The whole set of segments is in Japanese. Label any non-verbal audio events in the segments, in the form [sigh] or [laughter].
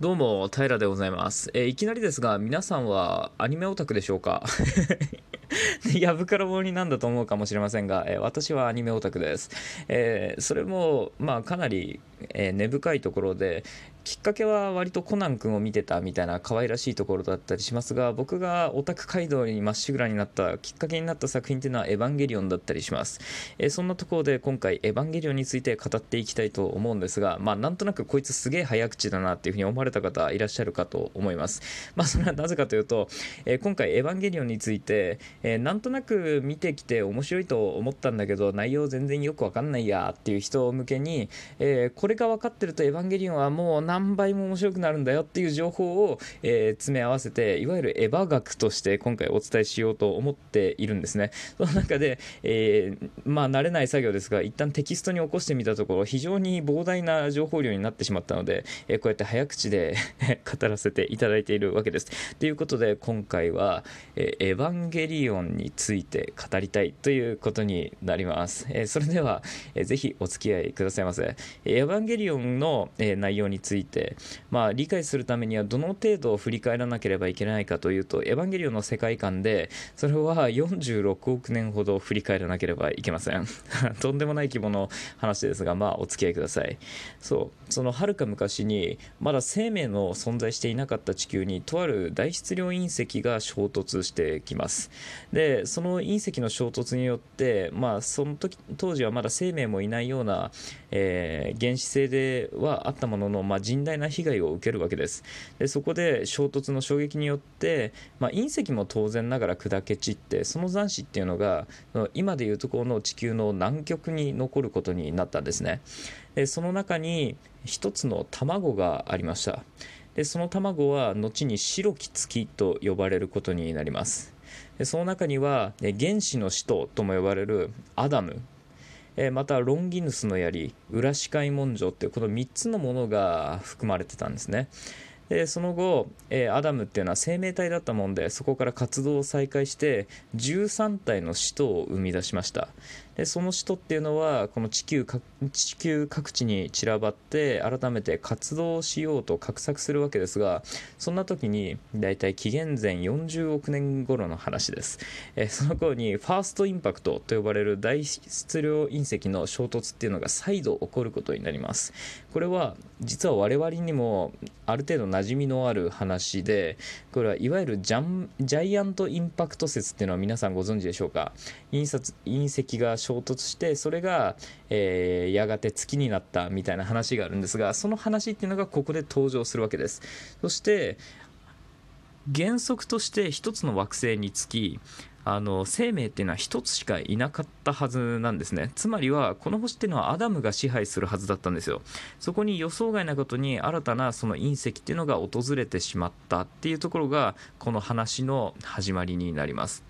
どうも、平でございます。えー、いきなりですが、皆さんはアニメオタクでしょうか？[laughs] やぶから棒になんだと思うかもしれませんが、えー、私はアニメオタクです。えー、それも、まあ、かなり、え根深いところで、きっかけは割とコナン君を見てたみたいな可愛らしいところだったりしますが僕がオタク街道にまっしぐらになったきっかけになった作品っていうのはエヴァンゲリオンだったりします、えー、そんなところで今回エヴァンゲリオンについて語っていきたいと思うんですがまあなんとなくこいつすげえ早口だなっていうふうに思われた方いらっしゃるかと思います。まあそれはなぜかというと、えー、今回エヴァンゲリオンについて、えー、なんとなく見てきて面白いと思ったんだけど内容全然よくわかんないやっていう人向けに、えこれれが分かってるとエヴァンゲリオンはもう何倍も面白くなるんだよっていう情報を、えー、詰め合わせていわゆるエヴァ学として今回お伝えしようと思っているんですね。その中で、えー、まあ慣れない作業ですが一旦テキストに起こしてみたところ非常に膨大な情報量になってしまったので、えー、こうやって早口で [laughs] 語らせていただいているわけです。ということで今回は、え、エヴァンゲリオンについて語りたいということになります、え、それでは、えー、ぜひお付き合いくださいませ。エヴァンゲリオンの、え、内容についてまあ理解するためにはどの程度振り返らなければいけないかというとエヴァンゲリオンの世界観でそれは46億年ほど振り返らなければいけません。[laughs] とんでもない規模の話ですがまあお付き合いください。そう。そのはるか昔にまだ生命の存在していなかった地球にとある大質量隕石が衝突してきます。でその隕石の衝突によってまあその時当時はまだ生命もいないような、えー、原始性ではあったものの、まあ、甚大な被害を受けるわけです。でそこで衝突の衝撃によって、まあ、隕石も当然ながら砕け散ってその残滓っていうのが今でいうところの地球の南極に残ることになったんですね。でその中に一つの卵がありました。でその卵は後に白き月と呼ばれることになります。その中には原始の使徒とも呼ばれるアダムえまたロンギヌスの槍裏視界文書っていうこの3つのものが含まれてたんですね。でその後、え、アダムっていうのは生命体だったもんでそこから活動を再開して13体の使徒を生み出しました。でその使徒っていうのはこの地球地球各地に散らばって改めて活動しようと画策するわけですがそんな時にだいたい紀元前40億年頃の話です、えその頃にファーストインパクトと呼ばれる大質量隕石の衝突っていうのが再度起こることになります。これは実は我々にもある程度馴染みのある話でこれはいわゆるジャンジャイアントインパクト説っていうのは皆さんご存知でしょうか？隕石が衝突してそれが、えー、やがて月になったみたいな話があるんですがその話っていうのがここで登場するわけです。そして原則として一つの惑星につきあの生命っていうのは一つしかいなかったはずなんですね。つまりはこの星っていうのはアダムが支配するはずだったんですよ。そこに予想外なことに新たなその隕石っていうのが訪れてしまったっていうところがこの話の始まりになります。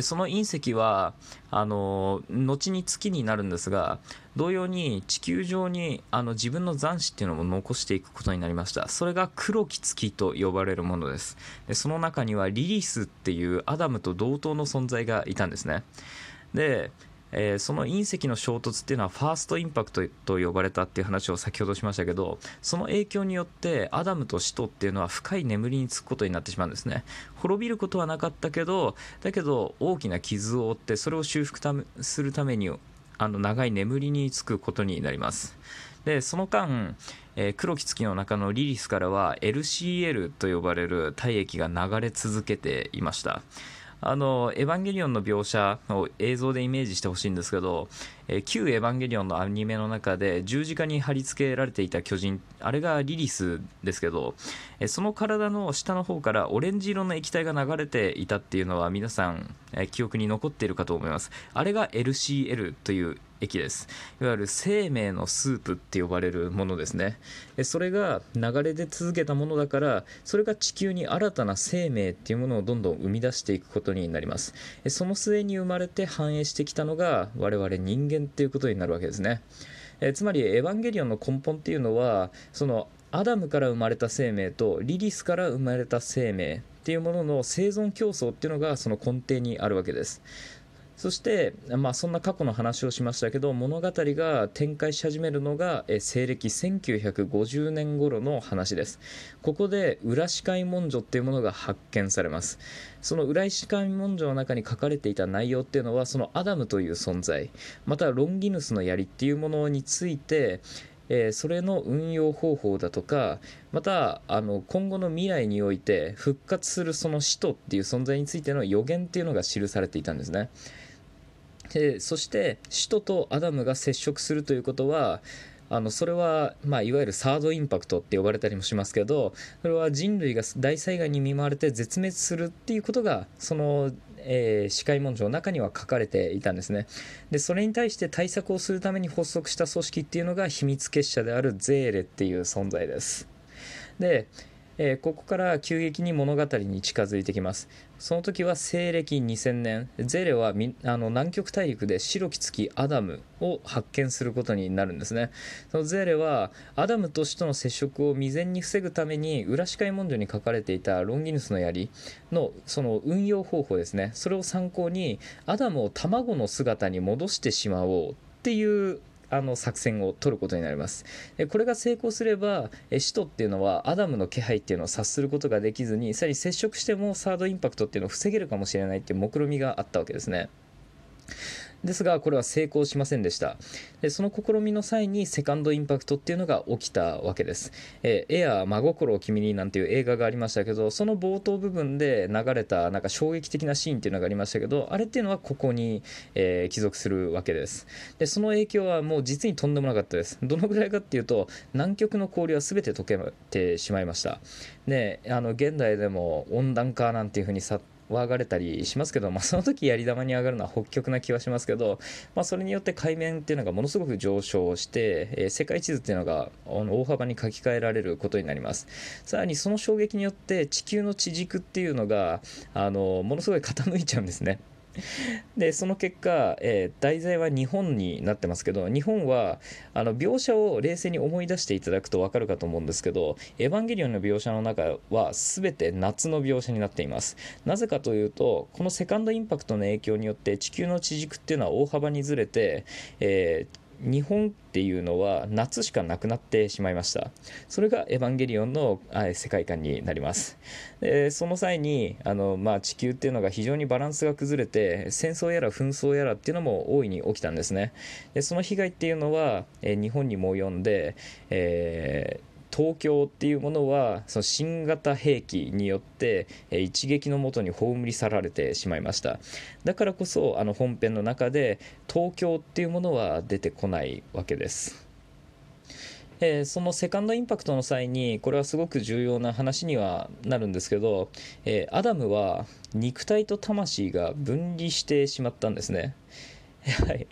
その隕石はあの後に月になるんですが同様に地球上にあの自分の残滓っていうのも残していくことになりました。それが黒き月と呼ばれるものです。でその中にはリリスっていうアダムと同等の存在がいたんですね。でえー、その隕石の衝突っていうのはファーストインパクトと呼ばれたっていう話を先ほどしましたけどその影響によってアダムと使徒っていうのは深い眠りにつくことになってしまうんですね。滅びることはなかったけどだけど大きな傷を負ってそれを修復するためにあの長い眠りにつくことになります。でその間、えー、黒き月の中のリリスからは LCL と呼ばれる体液が流れ続けていました。あの、エヴァンゲリオンの描写を映像でイメージしてほしいんですけど、え、旧エヴァンゲリオンのアニメの中で十字架に貼り付けられていた巨人、あれがリリスですけど、え、その体の下の方からオレンジ色の液体が流れていたっていうのは皆さん、え、記憶に残っているかと思います。あれが LCL という液です。いわゆる生命のスープって呼ばれるものですね。それが流れ出続けたものだからそれが地球に新たな生命っていうものをどんどん生み出していくことになります。その末に生まれて繁栄してきたのが我々人間っていうことになるわけですね。えつまりエヴァンゲリオンの根本っていうのはそのアダムから生まれた生命とリリスから生まれた生命っていうものの生存競争っていうのがその根底にあるわけです。そして、まあ、そんな過去の話をしましたけど物語が展開し始めるのが西暦1950年頃の話ですここで裏視界文書っていうものが発見されますその裏視界文書の中に書かれていた内容っていうのはそのアダムという存在またロンギヌスの槍っていうものについて、それの運用方法だとかまたあの今後の未来において復活するその使徒っていう存在についての予言っていうのが記されていたんですね。でそして使徒とアダムが接触するということはあのそれは、まあ、いわゆるサードインパクトって呼ばれたりもしますけどそれは人類が大災害に見舞われて絶滅するっていうことがその、えー、司会文書の中には書かれていたんですね。でそれに対して対策をするために発足した組織っていうのが秘密結社であるゼーレっていう存在です。でえー、ここから急激に物語に近づいてきます。その時は西暦2000年。ゼレはあの南極大陸で白き月アダムを発見することになるんですね。そのゼレはアダムと死との接触を未然に防ぐために裏視界文書に書かれていたロンギヌスの槍のその運用方法ですね。それを参考にアダムを卵の姿に戻してしまおうっていうあの作戦を取ることになります。でこれが成功すれば使徒っていうのはアダムの気配っていうのを察することができずにさらに接触してもサードインパクトっていうのを防げるかもしれないっていう目論みがあったわけですね。ですがこれは成功しませんでした。でその試みの際にセカンドインパクトっていうのが起きたわけです、えー、エアー真心を君になんていう映画がありましたけどその冒頭部分で流れたなんか衝撃的なシーンっていうのがありましたけどあれっていうのはここに、えー、帰属するわけです。でその影響はもう実にとんでもなかったです。どのぐらいかっていうと南極の氷は全て溶けてしまいました。であの現代でも温暖化なんていうふうに上がれたりしますけど、まあ、その時やり玉に上がるのは北極な気はしますけど、まあ、それによって海面っていうのがものすごく上昇して、えー、世界地図っていうのが大幅に書き換えられることになります。さらにその衝撃によって地球の地軸っていうのがあのものすごい傾いちゃうんですね。[laughs] でその結果、えー、題材は日本になってますけど日本はあの描写を冷静に思い出していただくと分かるかと思うんですけど「エヴァンゲリオン」の描写の中は全て夏の描写になっています。なぜかというとこのセカンドインパクトの影響によって地球の地軸っていうのは大幅にずれて、えー日本っていうのは夏しかなくなってしまいました。それがエヴァンゲリオンの世界観になります。でその際にあの、まあ、地球っていうのが非常にバランスが崩れて戦争やら紛争やらっていうのも大いに起きたんですね。でその被害っていうのは、え日本にも及んで、えー東京っていうものはその新型兵器によって一撃のもとに葬り去られてしまいました。だからこそあの本編の中で東京っていうものは出てこないわけです。えー、そのセカンドインパクトの際にこれはすごく重要な話にはなるんですけど、えー、アダムは肉体と魂が分離してしまったんですね。[laughs] はい、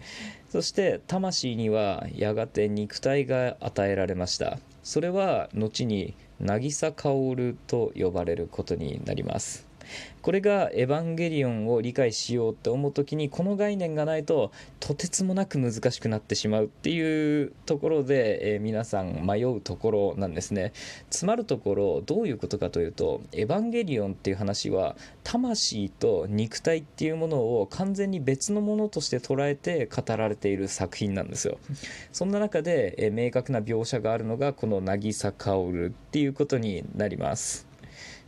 そして魂にはやがて肉体が与えられました。それは後に渚薫と呼ばれることになります。これがエヴァンゲリオンを理解しようって思う時にこの概念がないととてつもなく難しくなってしまうっていうところで、えー、皆さん迷うところなんですね。つまるところどういうことかというとエヴァンゲリオンっていう話は魂と肉体っていうものを完全に別のものとして捉えて語られている作品なんですよ。そんな中で、えー、明確な描写があるのがこの渚薫っていうことになります。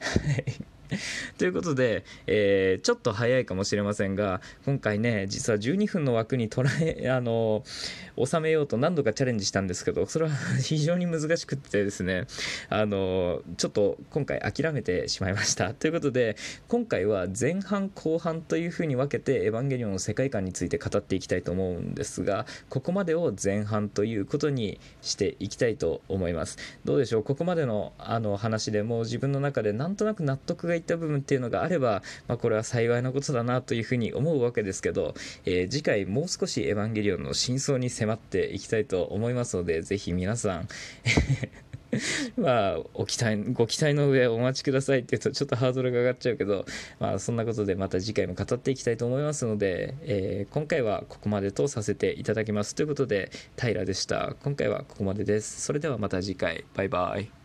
はい。[laughs] ということで、えー、ちょっと早いかもしれませんが、今回ね、実は12分の枠に捉え、[laughs] あの、収めようと何度かチャレンジしたんですけど、それは非常に難しくてですね、あの、ちょっと今回諦めてしまいました。ということで、今回は前半後半というふうに分けて、エヴァンゲリオンの世界観について語っていきたいと思うんですが、ここまでを前半ということにしていきたいと思います。どうでしょう、ここまでのあの話でも自分の中でなんとなく納得がいった部分っていうのがあれば、まあ、これは幸いなことだなというふうに思うわけですけど、えー、次回もう少しエヴァンゲリオンの真相に迫っていきたいと思いますので、ぜひ皆さん [laughs] まあ、お期待、ご期待の上お待ちくださいって言うとちょっとハードルが上がっちゃうけど、まあ、そんなことでまた次回も語っていきたいと思いますので、えー、今回はここまでとさせていただきます。ということで、平でした。今回はここまでです。それではまた次回。バイバイ。